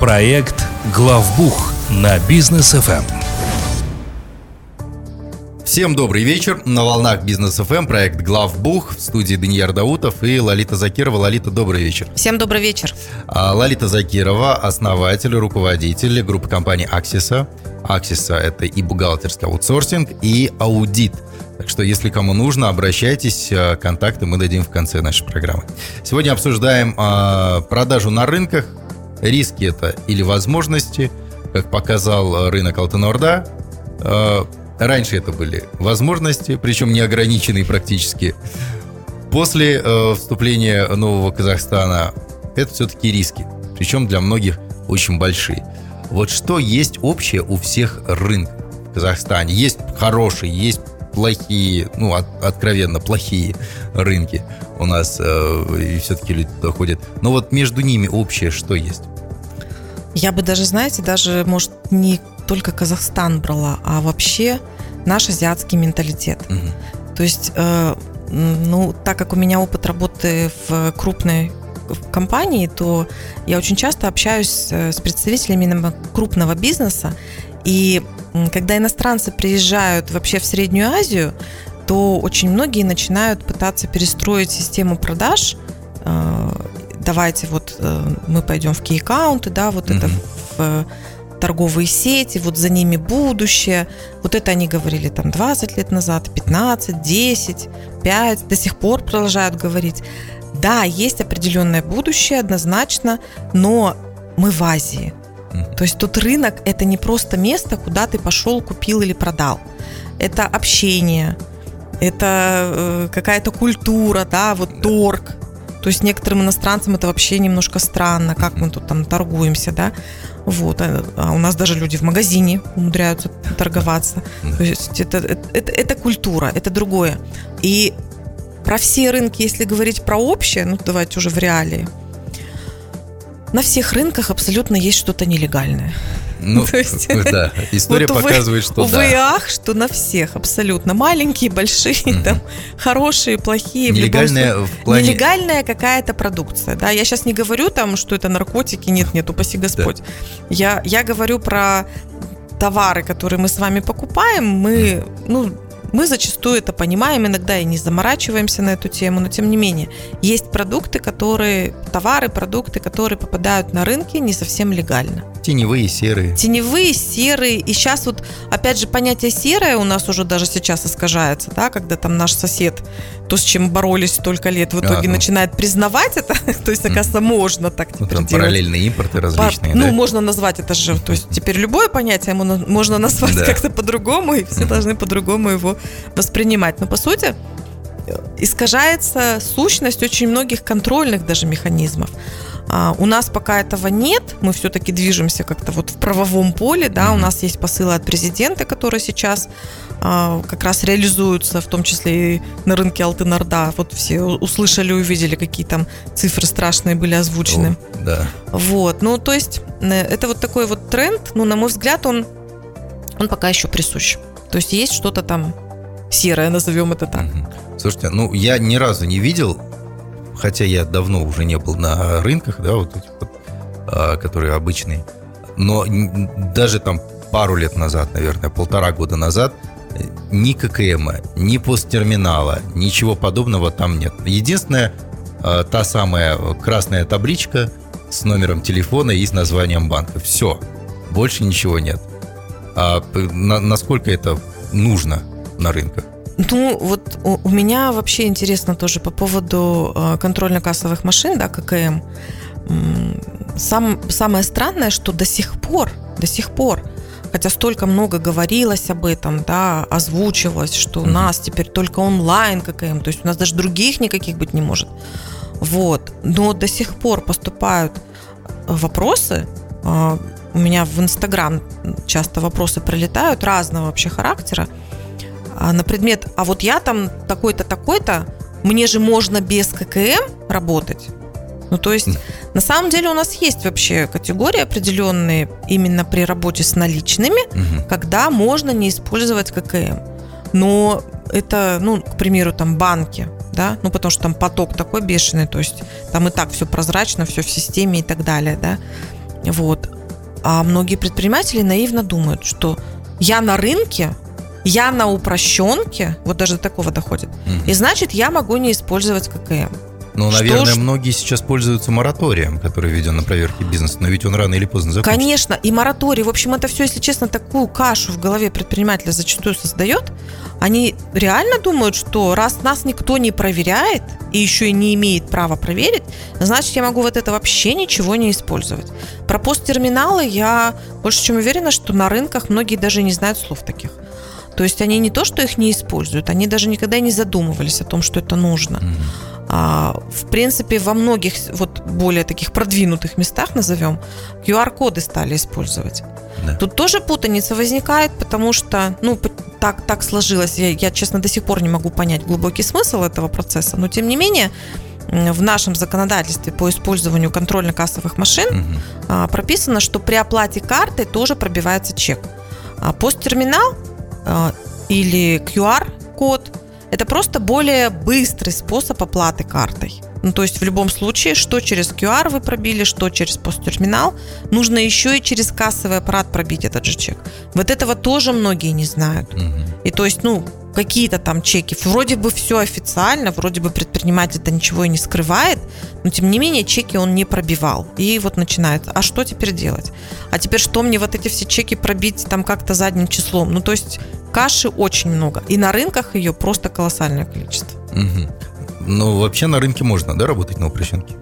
Проект «Главбух» на Бизнес ФМ. Всем добрый вечер. На волнах Бизнес ФМ проект Главбух в студии Даниил Даутов и Лолита Закирова. Лолита, добрый вечер. Всем добрый вечер. А, Лолита Закирова, основатель, руководитель группы компании Аксиса. Аксиса – это и бухгалтерский аутсорсинг, и аудит. Так что, если кому нужно, обращайтесь, а, контакты мы дадим в конце нашей программы. Сегодня обсуждаем а, продажу на рынках, риски это или возможности, как показал рынок Алтенорда, Раньше это были возможности, причем неограниченные практически. После э, вступления нового Казахстана это все-таки риски, причем для многих очень большие. Вот что есть общее у всех рынков в Казахстане? Есть хорошие, есть плохие, ну, от, откровенно плохие рынки у нас, э, и все-таки люди туда ходят. Но вот между ними общее что есть? Я бы даже, знаете, даже, может, не только Казахстан брала, а вообще наш азиатский менталитет. Угу. То есть, э, ну, так как у меня опыт работы в крупной компании, то я очень часто общаюсь с представителями крупного бизнеса, и когда иностранцы приезжают вообще в Среднюю Азию, то очень многие начинают пытаться перестроить систему продаж. Э, давайте вот э, мы пойдем в кей-аккаунты, да, вот mm-hmm. это в торговые сети, вот за ними будущее. Вот это они говорили там 20 лет назад, 15, 10, 5, до сих пор продолжают говорить. Да, есть определенное будущее однозначно, но мы в Азии. То есть тут рынок это не просто место, куда ты пошел, купил или продал. Это общение, это э, какая-то культура, да, вот торг. То есть некоторым иностранцам это вообще немножко странно, как мы тут там торгуемся, да. Вот. А, а у нас даже люди в магазине умудряются торговаться. То есть это, это, это культура, это другое. И про все рынки, если говорить про общее, ну давайте уже в реалии, на всех рынках абсолютно есть что-то нелегальное. Ну, То есть, да, история вот показывает, что увы, да. ах, что на всех абсолютно. Маленькие, большие, mm там, хорошие, плохие. Нелегальная в, в плане... Нелегальная какая-то продукция, да. Я сейчас не говорю там, что это наркотики, нет, нет, упаси Господь. Да. Я, я говорю про товары, которые мы с вами покупаем, мы, ну, мы зачастую это понимаем, иногда и не заморачиваемся на эту тему, но тем не менее, есть продукты, которые, товары, продукты, которые попадают на рынки не совсем легально. Теневые, серые. Теневые, серые. И сейчас вот, опять же, понятие серое у нас уже даже сейчас искажается, да, когда там наш сосед, то, с чем боролись столько лет, в итоге а, ну. начинает признавать это. то есть, оказывается, можно так ну, там параллельные импорты различные, По, да? Ну, можно назвать это же, то есть теперь любое понятие можно назвать да. как-то по-другому, и все должны по-другому его воспринимать. Но, по сути, искажается сущность очень многих контрольных даже механизмов. А, у нас пока этого нет, мы все-таки движемся как-то вот в правовом поле, да, у нас есть посылы от президента, которые сейчас а, как раз реализуются, в том числе и на рынке Алтынорда. Вот все услышали, увидели, какие там цифры страшные были озвучены. О, да. Вот, ну то есть э, это вот такой вот тренд, ну на мой взгляд он, он пока еще присущ. То есть есть что-то там серое, назовем это так. Слушайте, ну я ни разу не видел хотя я давно уже не был на рынках, да, вот этих вот, а, которые обычные, но даже там пару лет назад, наверное, полтора года назад, ни ККМ, ни посттерминала, ничего подобного там нет. Единственное, а, та самая красная табличка с номером телефона и с названием банка. Все. Больше ничего нет. А насколько это нужно на рынках? Ну, вот у, у меня вообще интересно тоже по поводу э, контрольно-кассовых машин, да, ККМ. Сам, самое странное, что до сих пор, до сих пор, хотя столько много говорилось об этом, да, озвучивалось, что у нас теперь только онлайн ККМ, то есть у нас даже других никаких быть не может. Вот. Но до сих пор поступают вопросы, э, у меня в Инстаграм часто вопросы прилетают разного вообще характера, на предмет, а вот я там такой-то, такой-то, мне же можно без ККМ работать. Ну, то есть, на самом деле у нас есть вообще категории определенные именно при работе с наличными, угу. когда можно не использовать ККМ. Но это, ну, к примеру, там банки, да, ну, потому что там поток такой бешеный, то есть там и так все прозрачно, все в системе и так далее, да. Вот. А многие предприниматели наивно думают, что я на рынке, я на упрощенке, вот даже до такого доходит, угу. и значит я могу не использовать ККМ. Ну, наверное, что, многие сейчас пользуются мораторием, который введен на проверке бизнеса, но ведь он рано или поздно закончится. Конечно, и мораторий, в общем, это все, если честно, такую кашу в голове предпринимателя зачастую создает. Они реально думают, что раз нас никто не проверяет и еще и не имеет права проверить, значит, я могу вот это вообще ничего не использовать. Про посттерминалы я больше чем уверена, что на рынках многие даже не знают слов таких. То есть они не то, что их не используют, они даже никогда не задумывались о том, что это нужно. Mm-hmm. А, в принципе, во многих вот более таких продвинутых местах, назовем, QR-коды стали использовать. Да. Тут тоже путаница возникает, потому что, ну, так, так сложилось. Я, я, честно, до сих пор не могу понять глубокий смысл этого процесса, но тем не менее, в нашем законодательстве по использованию контрольно-кассовых машин угу. прописано, что при оплате карты тоже пробивается чек. А посттерминал или QR-код это просто более быстрый способ оплаты картой. Ну, то есть в любом случае, что через QR вы пробили, что через посттерминал, нужно еще и через кассовый аппарат пробить этот же чек. Вот этого тоже многие не знают. Угу. И то есть, ну, какие-то там чеки. Вроде бы все официально, вроде бы предприниматель это ничего и не скрывает, но тем не менее чеки он не пробивал. И вот начинает, а что теперь делать? А теперь что мне вот эти все чеки пробить там как-то задним числом? Ну, то есть каши очень много. И на рынках ее просто колоссальное количество. Угу. Ну, вообще на рынке можно, да, работать на упрощенке?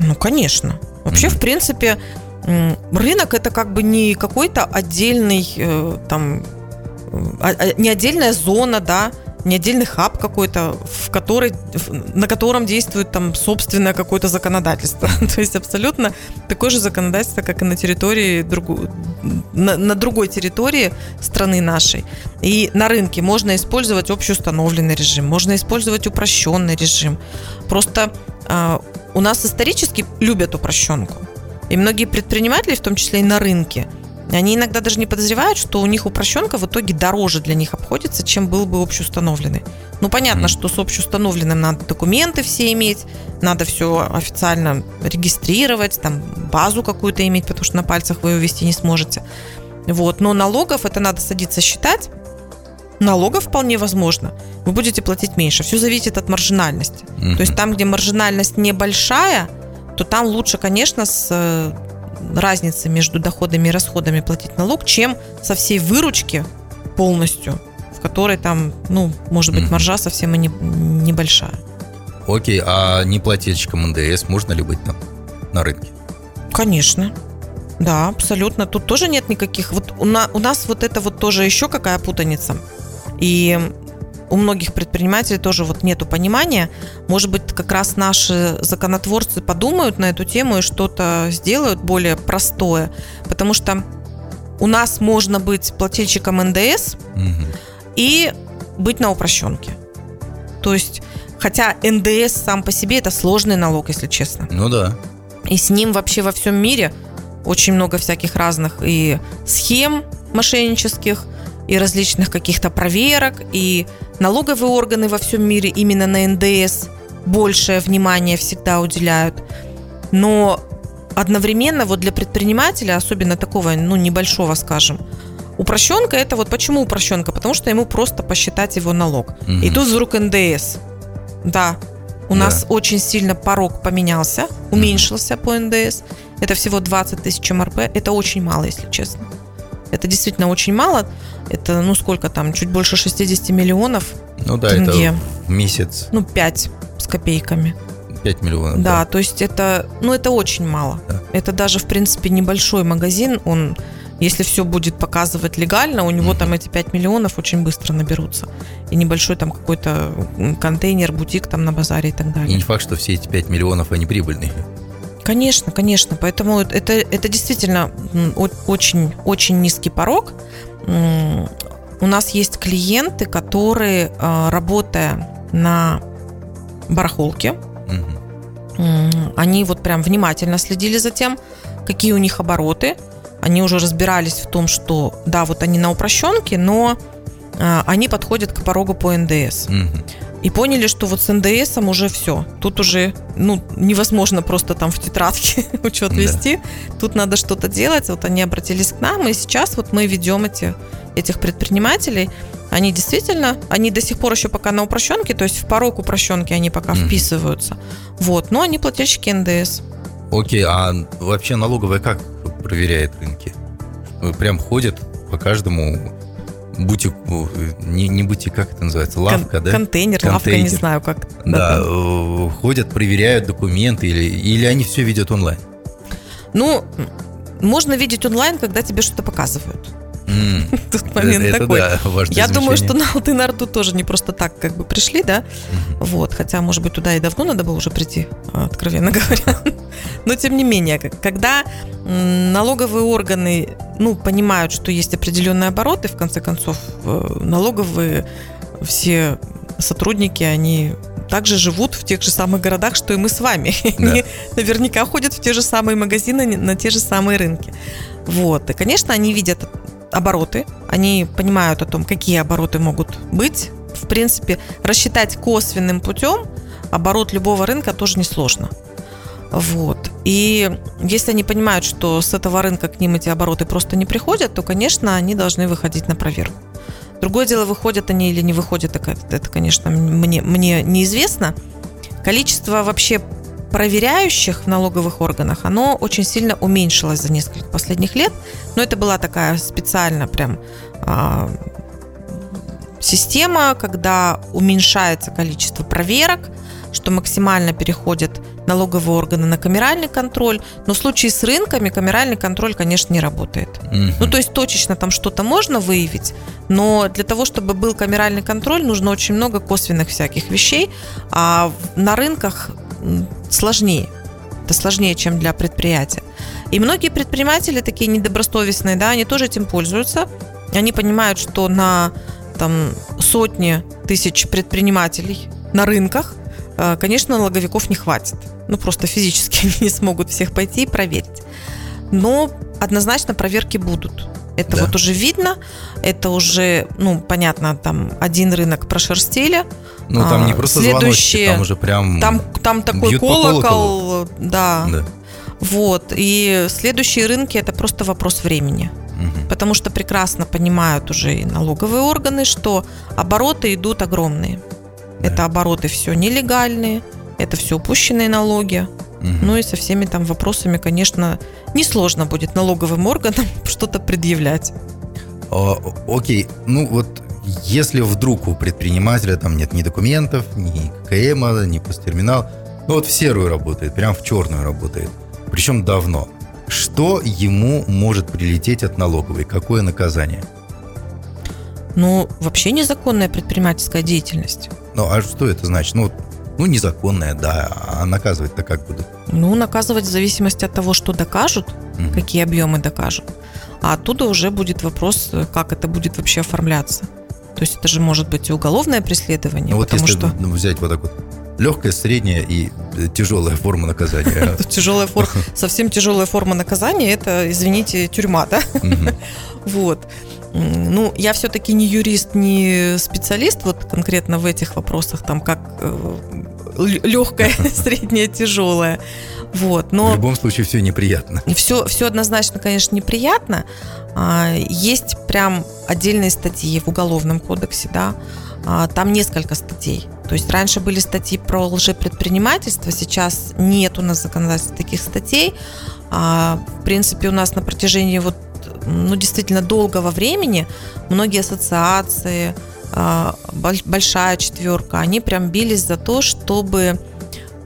Ну, конечно. Вообще, угу. в принципе, рынок это как бы не какой-то отдельный э, там не отдельная зона, да, не отдельный хаб какой-то, в который, на котором действует там собственное какое-то законодательство. То есть абсолютно такое же законодательство, как и на территории другу, на, на другой территории страны нашей. И на рынке можно использовать общеустановленный режим, можно использовать упрощенный режим. Просто э, у нас исторически любят упрощенку. И многие предприниматели, в том числе и на рынке, они иногда даже не подозревают, что у них упрощенка в итоге дороже для них обходится, чем был бы общеустановленный. Ну, понятно, что с общеустановленным надо документы все иметь, надо все официально регистрировать, там базу какую-то иметь, потому что на пальцах вы ее вести не сможете. Вот. Но налогов это надо садиться считать. Налогов вполне возможно. Вы будете платить меньше. Все зависит от маржинальности. Mm-hmm. То есть там, где маржинальность небольшая, то там лучше, конечно, с э, разницы между доходами и расходами платить налог, чем со всей выручки полностью, в которой там, ну, может быть, маржа совсем и не, небольшая. Окей, а не плательщиком НДС можно ли быть на, на рынке? Конечно. Да, абсолютно. Тут тоже нет никаких. Вот у, на, у нас вот это вот тоже еще какая путаница. И у многих предпринимателей тоже вот нету понимания. Может быть, как раз наши законотворцы подумают на эту тему и что-то сделают более простое, потому что у нас можно быть плательщиком НДС угу. и быть на упрощенке. То есть, хотя НДС сам по себе это сложный налог, если честно. Ну да. И с ним вообще во всем мире очень много всяких разных и схем мошеннических, и различных каких-то проверок, и налоговые органы во всем мире именно на НДС большее внимание всегда уделяют. Но одновременно вот для предпринимателя, особенно такого, ну, небольшого, скажем, упрощенка это вот почему упрощенка? Потому что ему просто посчитать его налог. Угу. И тут вдруг НДС. Да, у да. нас очень сильно порог поменялся, уменьшился угу. по НДС. Это всего 20 тысяч МРП. Это очень мало, если честно. Это действительно очень мало. Это, ну, сколько там, чуть больше 60 миллионов Ну да, тенге. это в месяц. Ну, 5 с копейками. 5 миллионов. Да, да, то есть это, ну, это очень мало. Да. Это даже, в принципе, небольшой магазин, он, если все будет показывать легально, у него mm-hmm. там эти 5 миллионов очень быстро наберутся. И небольшой там какой-то контейнер, бутик там на базаре и так далее. И не факт, что все эти 5 миллионов, они прибыльные. Конечно, конечно. Поэтому это, это действительно очень, очень низкий порог. У нас есть клиенты, которые, а, работая на барахолке, угу. они вот прям внимательно следили за тем, какие у них обороты. Они уже разбирались в том, что да, вот они на упрощенке, но а, они подходят к порогу по НДС. Мгм. И поняли, что вот с НДСом уже все. Тут уже ну, невозможно просто там в тетрадке учет Да. вести. Тут надо что-то делать. Вот они обратились к нам, и сейчас вот мы ведем эти, этих предпринимателей. Они действительно, они до сих пор еще пока на упрощенке, то есть в порог упрощенки они пока Мгм. вписываются. Вот, но они плательщики НДС. Окей, а вообще налоговая как проверяет рынки? Прям ходят по каждому бутику, не, не бутик, как это называется, лавка, Кон- да? Контейнер, лавка, не Контейнер. знаю как. Да, э, ходят, проверяют документы или, или они все видят онлайн? Ну, можно видеть онлайн, когда тебе что-то показывают. М, Тут момент это такой. да, Я думаю, что на Алтын Арту тоже не просто так как бы пришли, да? Мгм. Вот, хотя, может быть, туда и давно надо было уже прийти, а, откровенно говоря. Но, тем не менее, когда налоговые органы, ну, понимают, что есть определенные обороты, в конце концов, э, налоговые все сотрудники, они также живут в тех же самых городах, что и мы с вами. Да. Они наверняка ходят в те же самые магазины, на те же самые рынки. Вот. И, конечно, они видят обороты, они понимают о том, какие обороты могут быть. В принципе, рассчитать косвенным путем оборот любого рынка тоже несложно. Вот. И если они понимают, что с этого рынка к ним эти обороты просто не приходят, то, конечно, они должны выходить на проверку. Другое дело, выходят они или не выходят, это, это, конечно, мне, мне неизвестно. Количество вообще проверяющих в налоговых органах, оно очень сильно уменьшилось за несколько последних лет. Но это была такая специально прям а, система, когда уменьшается количество проверок, что максимально переходят налоговые органы на камеральный контроль. Но в случае с рынками камеральный контроль, конечно, не работает. Мгм. Ну, то есть точечно там что-то можно выявить, но для того, чтобы был камеральный контроль, нужно очень много косвенных всяких вещей, а на рынках сложнее. Это сложнее, чем для предприятия. И многие предприниматели такие недобросовестные, да, они тоже этим пользуются. Они понимают, что на там, сотни тысяч предпринимателей на рынках, э, конечно, налоговиков не хватит. Ну, просто физически они не смогут всех пойти и проверить. Но однозначно проверки будут. Это Да. вот уже видно, это уже, ну, понятно, там один рынок прошерстили, Ну, там не а, просто следующие- звоночки, там уже прям... там, там такой колокол, колоколу. да, Да. вот. И следующие рынки это просто вопрос времени, потому что прекрасно понимают уже и налоговые органы, что обороты идут огромные. Да. Это обороты все нелегальные, это все упущенные налоги. Мгм. Ну и со всеми там вопросами, конечно, несложно будет налоговым органам что-то предъявлять. А, Окей, ну вот если вдруг у предпринимателя там нет ни документов, ни КМа, ни посттерминал, ну вот в серую работает, прям в черную работает, причем давно. Что ему может прилететь от налоговой? Какое наказание? Ну, вообще незаконная предпринимательская деятельность. Ну а что это значит? Ну, ну незаконное, да, а наказывать-то как будут? Ну, наказывать в зависимости от того, что докажут, Мгм. какие объемы докажут. А оттуда уже будет вопрос, э, как это будет вообще оформляться. То есть это же может быть и уголовное преследование, Ну вот потому если что ну, взять вот так вот легкая, средняя и э, тяжелая форма наказания. тяжелая форма, совсем тяжелая форма наказания, это, извините, тюрьма, да? Вот. Ну, я все-таки не юрист, не специалист вот конкретно в этих вопросах, там как легкая, средняя, тяжелая. Вот. В Но любом случае все неприятно. все, все однозначно, конечно, неприятно. А, Есть прям отдельные статьи в Уголовном кодексе, да, А, там несколько статей. То есть раньше были статьи про лжепредпринимательство, сейчас нет у нас законодательства таких статей. А, В принципе, у нас на протяжении вот ну, действительно долгого времени многие ассоциации, а, боль- большая четверка, они прям бились за то, чтобы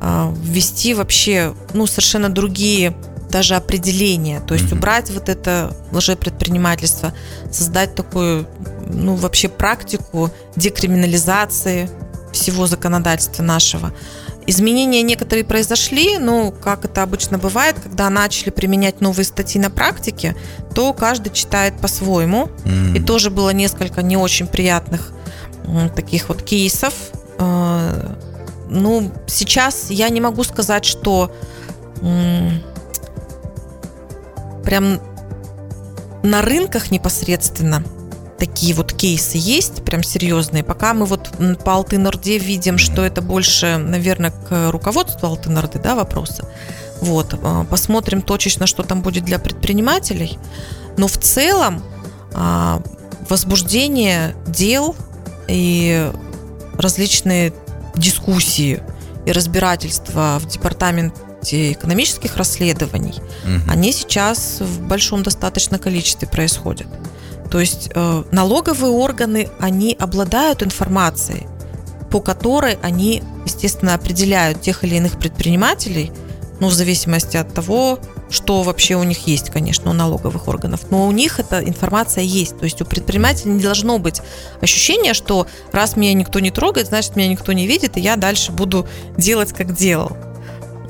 а, ввести вообще ну, совершенно другие даже определения, то есть убрать вот это лжепредпринимательство, создать такую, ну, вообще практику декриминализации всего законодательства нашего. Изменения некоторые произошли, но, как это обычно бывает, когда начали применять новые статьи на практике, то каждый читает по-своему. М. И тоже было несколько не очень приятных таких вот кейсов. Э, Ну, сейчас я не могу сказать, что прям на рынках непосредственно такие вот кейсы есть, прям серьезные. Пока мы вот по Алтынорде видим, что это больше, наверное, к руководству Алтынорды, да, вопросы. Вот, а, посмотрим точечно, что там будет для предпринимателей. Но в целом а, возбуждение дел и различные дискуссии и разбирательства в департаменте экономических расследований, угу. они сейчас в большом достаточно количестве происходят. То есть э, налоговые органы, они обладают информацией, по которой они, естественно, определяют тех или иных предпринимателей, ну, в зависимости от того, что вообще у них есть, конечно, у налоговых органов. Но у них эта информация есть. То есть у предпринимателя не должно быть ощущения, что раз меня никто не трогает, значит, меня никто не видит, и я дальше буду делать, как делал.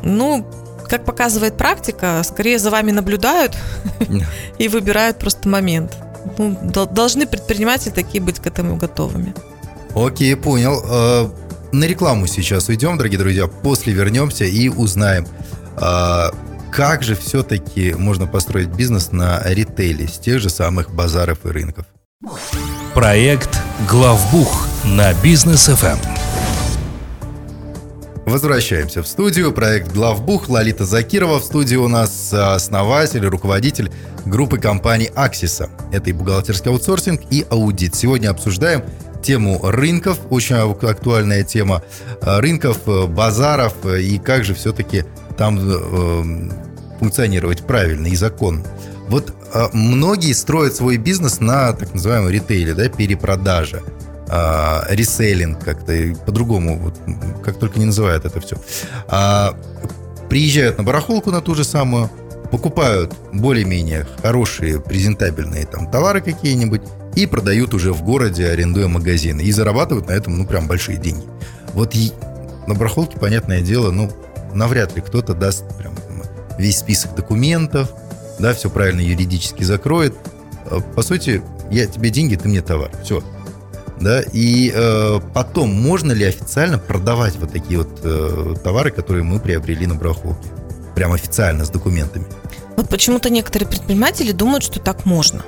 Ну, как показывает практика, скорее за вами наблюдают и выбирают просто момент. Ну, должны предприниматели такие быть к этому готовыми. Окей, понял. Э, на рекламу сейчас уйдем, дорогие друзья. После вернемся и узнаем, э, как же все-таки можно построить бизнес на ритейле с тех же самых базаров и рынков. Проект «Главбух» на бизнес FM. Возвращаемся в студию. Проект «Главбух». Лолита Закирова. В студии у нас основатель, руководитель группы компаний «Аксиса». Это и бухгалтерский аутсорсинг, и аудит. Сегодня обсуждаем тему рынков, очень актуальная тема рынков, базаров, и как же все-таки там э, функционировать правильно и законно. Вот э, многие строят свой бизнес на так называемом ритейле, да, перепродаже э, реселлинг как-то, по-другому, вот, как только не называют это все. А, приезжают на барахолку на ту же самую, покупают более-менее хорошие, презентабельные там товары какие-нибудь и продают уже в городе, арендуя магазины. И зарабатывают на этом, ну, прям большие деньги. Вот и на барахолке, понятное дело, ну, навряд ли кто-то даст прям весь список документов, да, все правильно юридически закроет. Э, по сути, я тебе деньги, ты мне товар. Все. Да, и э, потом можно ли официально продавать вот такие вот э, товары, которые мы приобрели на барахолке? Прям официально, с документами. Вот почему-то некоторые предприниматели думают, что так можно.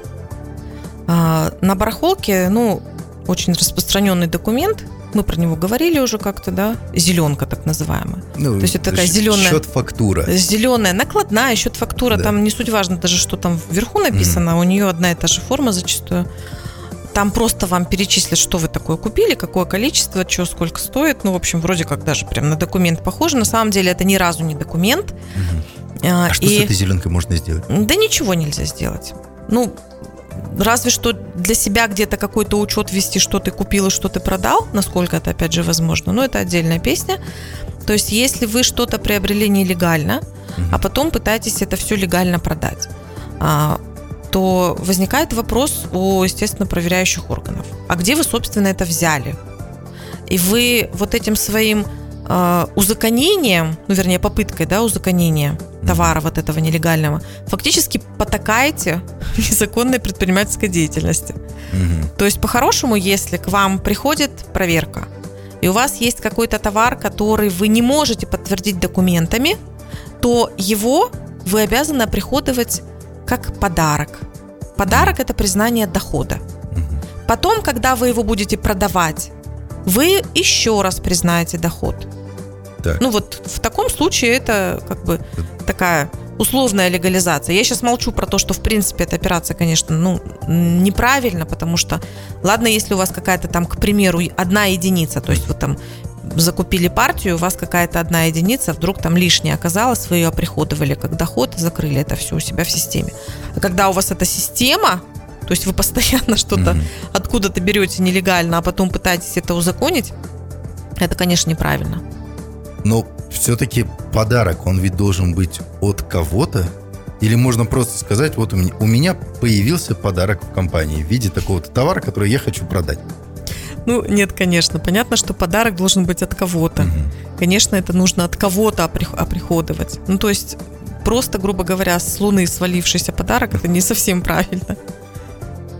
А, на барахолке, ну, очень распространенный документ, мы про него говорили уже как-то, да, зеленка так называемая. Ну, То есть это такая зеленая... Счет фактура. Зеленая накладная, счет фактура, да. там не суть важно даже, что там вверху написано, mm-hmm. у нее одна и та же форма зачастую. Там просто вам перечислят, что вы такое купили, какое количество, что сколько стоит. Ну, в общем, вроде как даже прям на документ похоже. На самом деле это ни разу не документ. Угу. А, а что и... с этой зеленкой можно сделать? Да ничего нельзя сделать. Ну, разве что для себя где-то какой-то учет вести, что ты купил и что ты продал, насколько это, опять же, возможно. Но это отдельная песня. То есть, если вы что-то приобрели нелегально, а потом пытаетесь это все легально продать, а, то возникает вопрос у, естественно, проверяющих органов. А где вы, собственно, это взяли? И вы вот этим своим э, узаконением, ну, вернее, попыткой, да, узаконения товара вот этого нелегального, фактически потакаете незаконной предпринимательской деятельности. Угу. То есть, по-хорошему, если к вам приходит проверка, и у вас есть какой-то товар, который вы не можете подтвердить документами, то его вы обязаны оприходовать как подарок. Подарок – это признание дохода. Потом, когда вы его будете продавать, вы еще раз признаете доход. Так. Ну вот в таком случае это как бы такая условная легализация. Я сейчас молчу про то, что в принципе эта операция, конечно, ну, неправильно, потому что, ладно, если у вас какая-то там, к примеру, одна единица, то есть вы там закупили партию, у вас какая-то одна единица, вдруг там лишняя оказалась, вы ее оприходовали как доход, закрыли это все у себя в системе. А когда у вас эта система, то есть вы постоянно что-то mm-hmm. откуда-то берете нелегально, а потом пытаетесь это узаконить, это, конечно, неправильно. Но все-таки подарок, он ведь должен быть от кого-то? Или можно просто сказать, вот у меня, у меня появился подарок в компании в виде такого-то товара, который я хочу продать? Ну, нет, конечно. Понятно, что подарок должен быть от кого-то. Угу. Конечно, это нужно от кого-то оприходовать. Ну, то есть, просто, грубо говоря, с Луны свалившийся подарок, это не совсем правильно.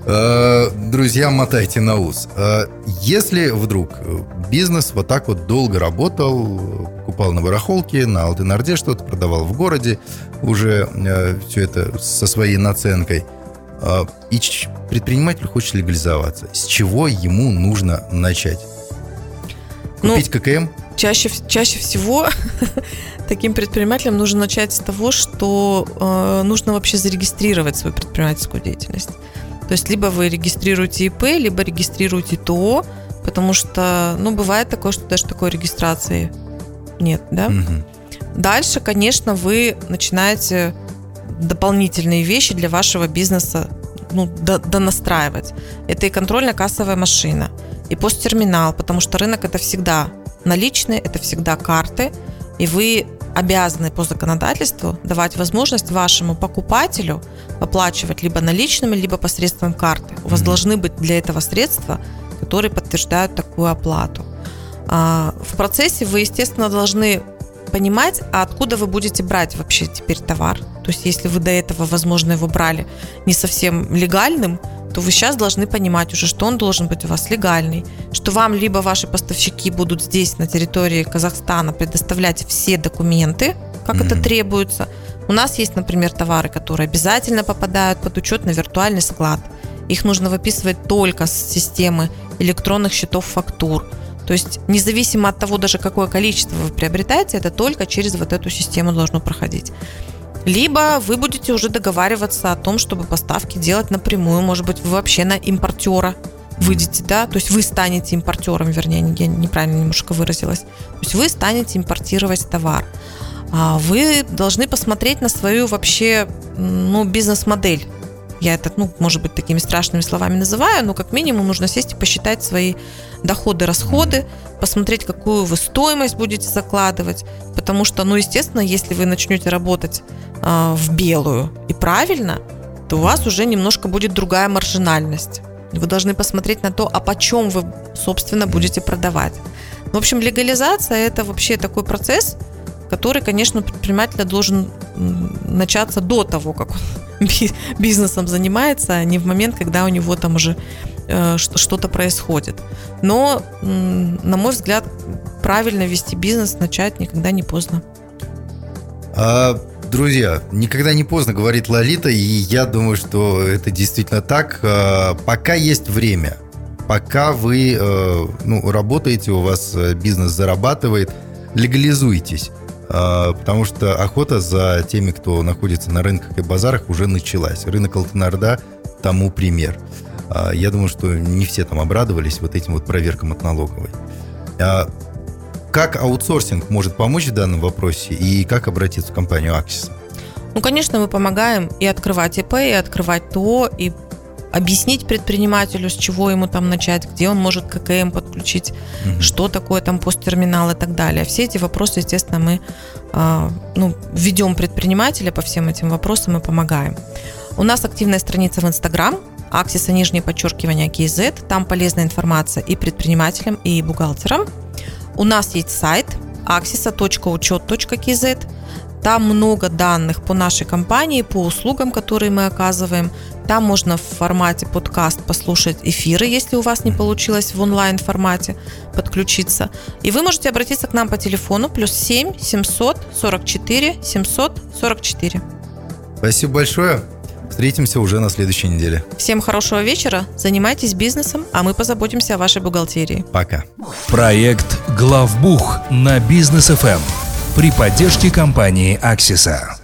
Э, друзья, мотайте на ус. Э, если вдруг бизнес вот так вот долго работал, покупал на барахолке, на Алтынорде что-то, продавал в городе, уже э, все это со своей наценкой, и предприниматель хочет легализоваться. С чего ему нужно начать? Ну, Купить ну, ККМ? Чаще, чаще всего таким предпринимателям нужно начать с того, что э, нужно вообще зарегистрировать свою предпринимательскую деятельность. То есть либо вы регистрируете ИП, либо регистрируете ТО, потому что, ну, бывает такое, что даже такой регистрации нет, да? Угу. Дальше, конечно, вы начинаете дополнительные вещи для вашего бизнеса ну, донастраивать. Это и контрольно-кассовая машина, и посттерминал, потому что рынок это всегда наличные, это всегда карты, и вы обязаны по законодательству давать возможность вашему покупателю оплачивать либо наличными, либо посредством карты. У вас mm-hmm. должны быть для этого средства, которые подтверждают такую оплату. А, в процессе вы, естественно, должны понимать, а откуда вы будете брать вообще теперь товар. То есть, если вы до этого, возможно, его брали не совсем легальным, то вы сейчас должны понимать уже, что он должен быть у вас легальный, что вам либо ваши поставщики будут здесь, на территории Казахстана, предоставлять все документы, как mm-hmm. это требуется. У нас есть, например, товары, которые обязательно попадают под учет на виртуальный склад. Их нужно выписывать только с системы электронных счетов фактур. То есть независимо от того, даже какое количество вы приобретаете, это только через вот эту систему должно проходить. Либо вы будете уже договариваться о том, чтобы поставки делать напрямую. Может быть, вы вообще на импортера выйдете, да, то есть вы станете импортером, вернее, я неправильно немножко выразилась. То есть вы станете импортировать товар. А вы должны посмотреть на свою вообще ну, бизнес-модель. Я это, ну, может быть, такими страшными словами называю, но как минимум нужно сесть и посчитать свои доходы, расходы, посмотреть, какую вы стоимость будете закладывать, потому что, ну, естественно, если вы начнете работать э, в белую и правильно, то у вас уже немножко будет другая маржинальность. Вы должны посмотреть на то, а почем вы, собственно, будете продавать. В общем, легализация – это вообще такой процесс, который, конечно, предприниматель должен начаться до того, как он бизнесом занимается, а не в момент, когда у него там уже э, что-то происходит. Но, на мой взгляд, правильно вести бизнес начать никогда не поздно. А, друзья, никогда не поздно, говорит Лолита, и я думаю, что это действительно так. А, пока есть время, пока вы э, ну, работаете, у вас э, бизнес зарабатывает, легализуйтесь. А, потому что охота за теми, кто находится на рынках и базарах, уже началась. Рынок Алтенарда тому пример. А, я думаю, что не все там обрадовались вот этим вот проверкам от налоговой. А, как аутсорсинг может помочь в данном вопросе и как обратиться в компанию Axis? Ну, конечно, мы помогаем и открывать ИП, и открывать ТО, и объяснить предпринимателю, с чего ему там начать, где он может ККМ подключить, угу. что такое там посттерминал и так далее. Все эти вопросы, естественно, мы э, ну, ведем предпринимателя по всем этим вопросам и помогаем. У нас активная страница в Инстаграм, Аксиса нижнее подчеркивание KZ. Там полезная информация и предпринимателям, и бухгалтерам. У нас есть сайт axisa.учет.kz. Там много данных по нашей компании, по услугам, которые мы оказываем. Там можно в формате подкаст послушать эфиры, если у вас не получилось в онлайн формате подключиться. И вы можете обратиться к нам по телефону плюс 7 744 744. Спасибо большое. Встретимся уже на следующей неделе. Всем хорошего вечера, занимайтесь бизнесом, а мы позаботимся о вашей бухгалтерии. Пока. Проект «Главбух» на Бизнес ФМ при поддержке компании «Аксиса».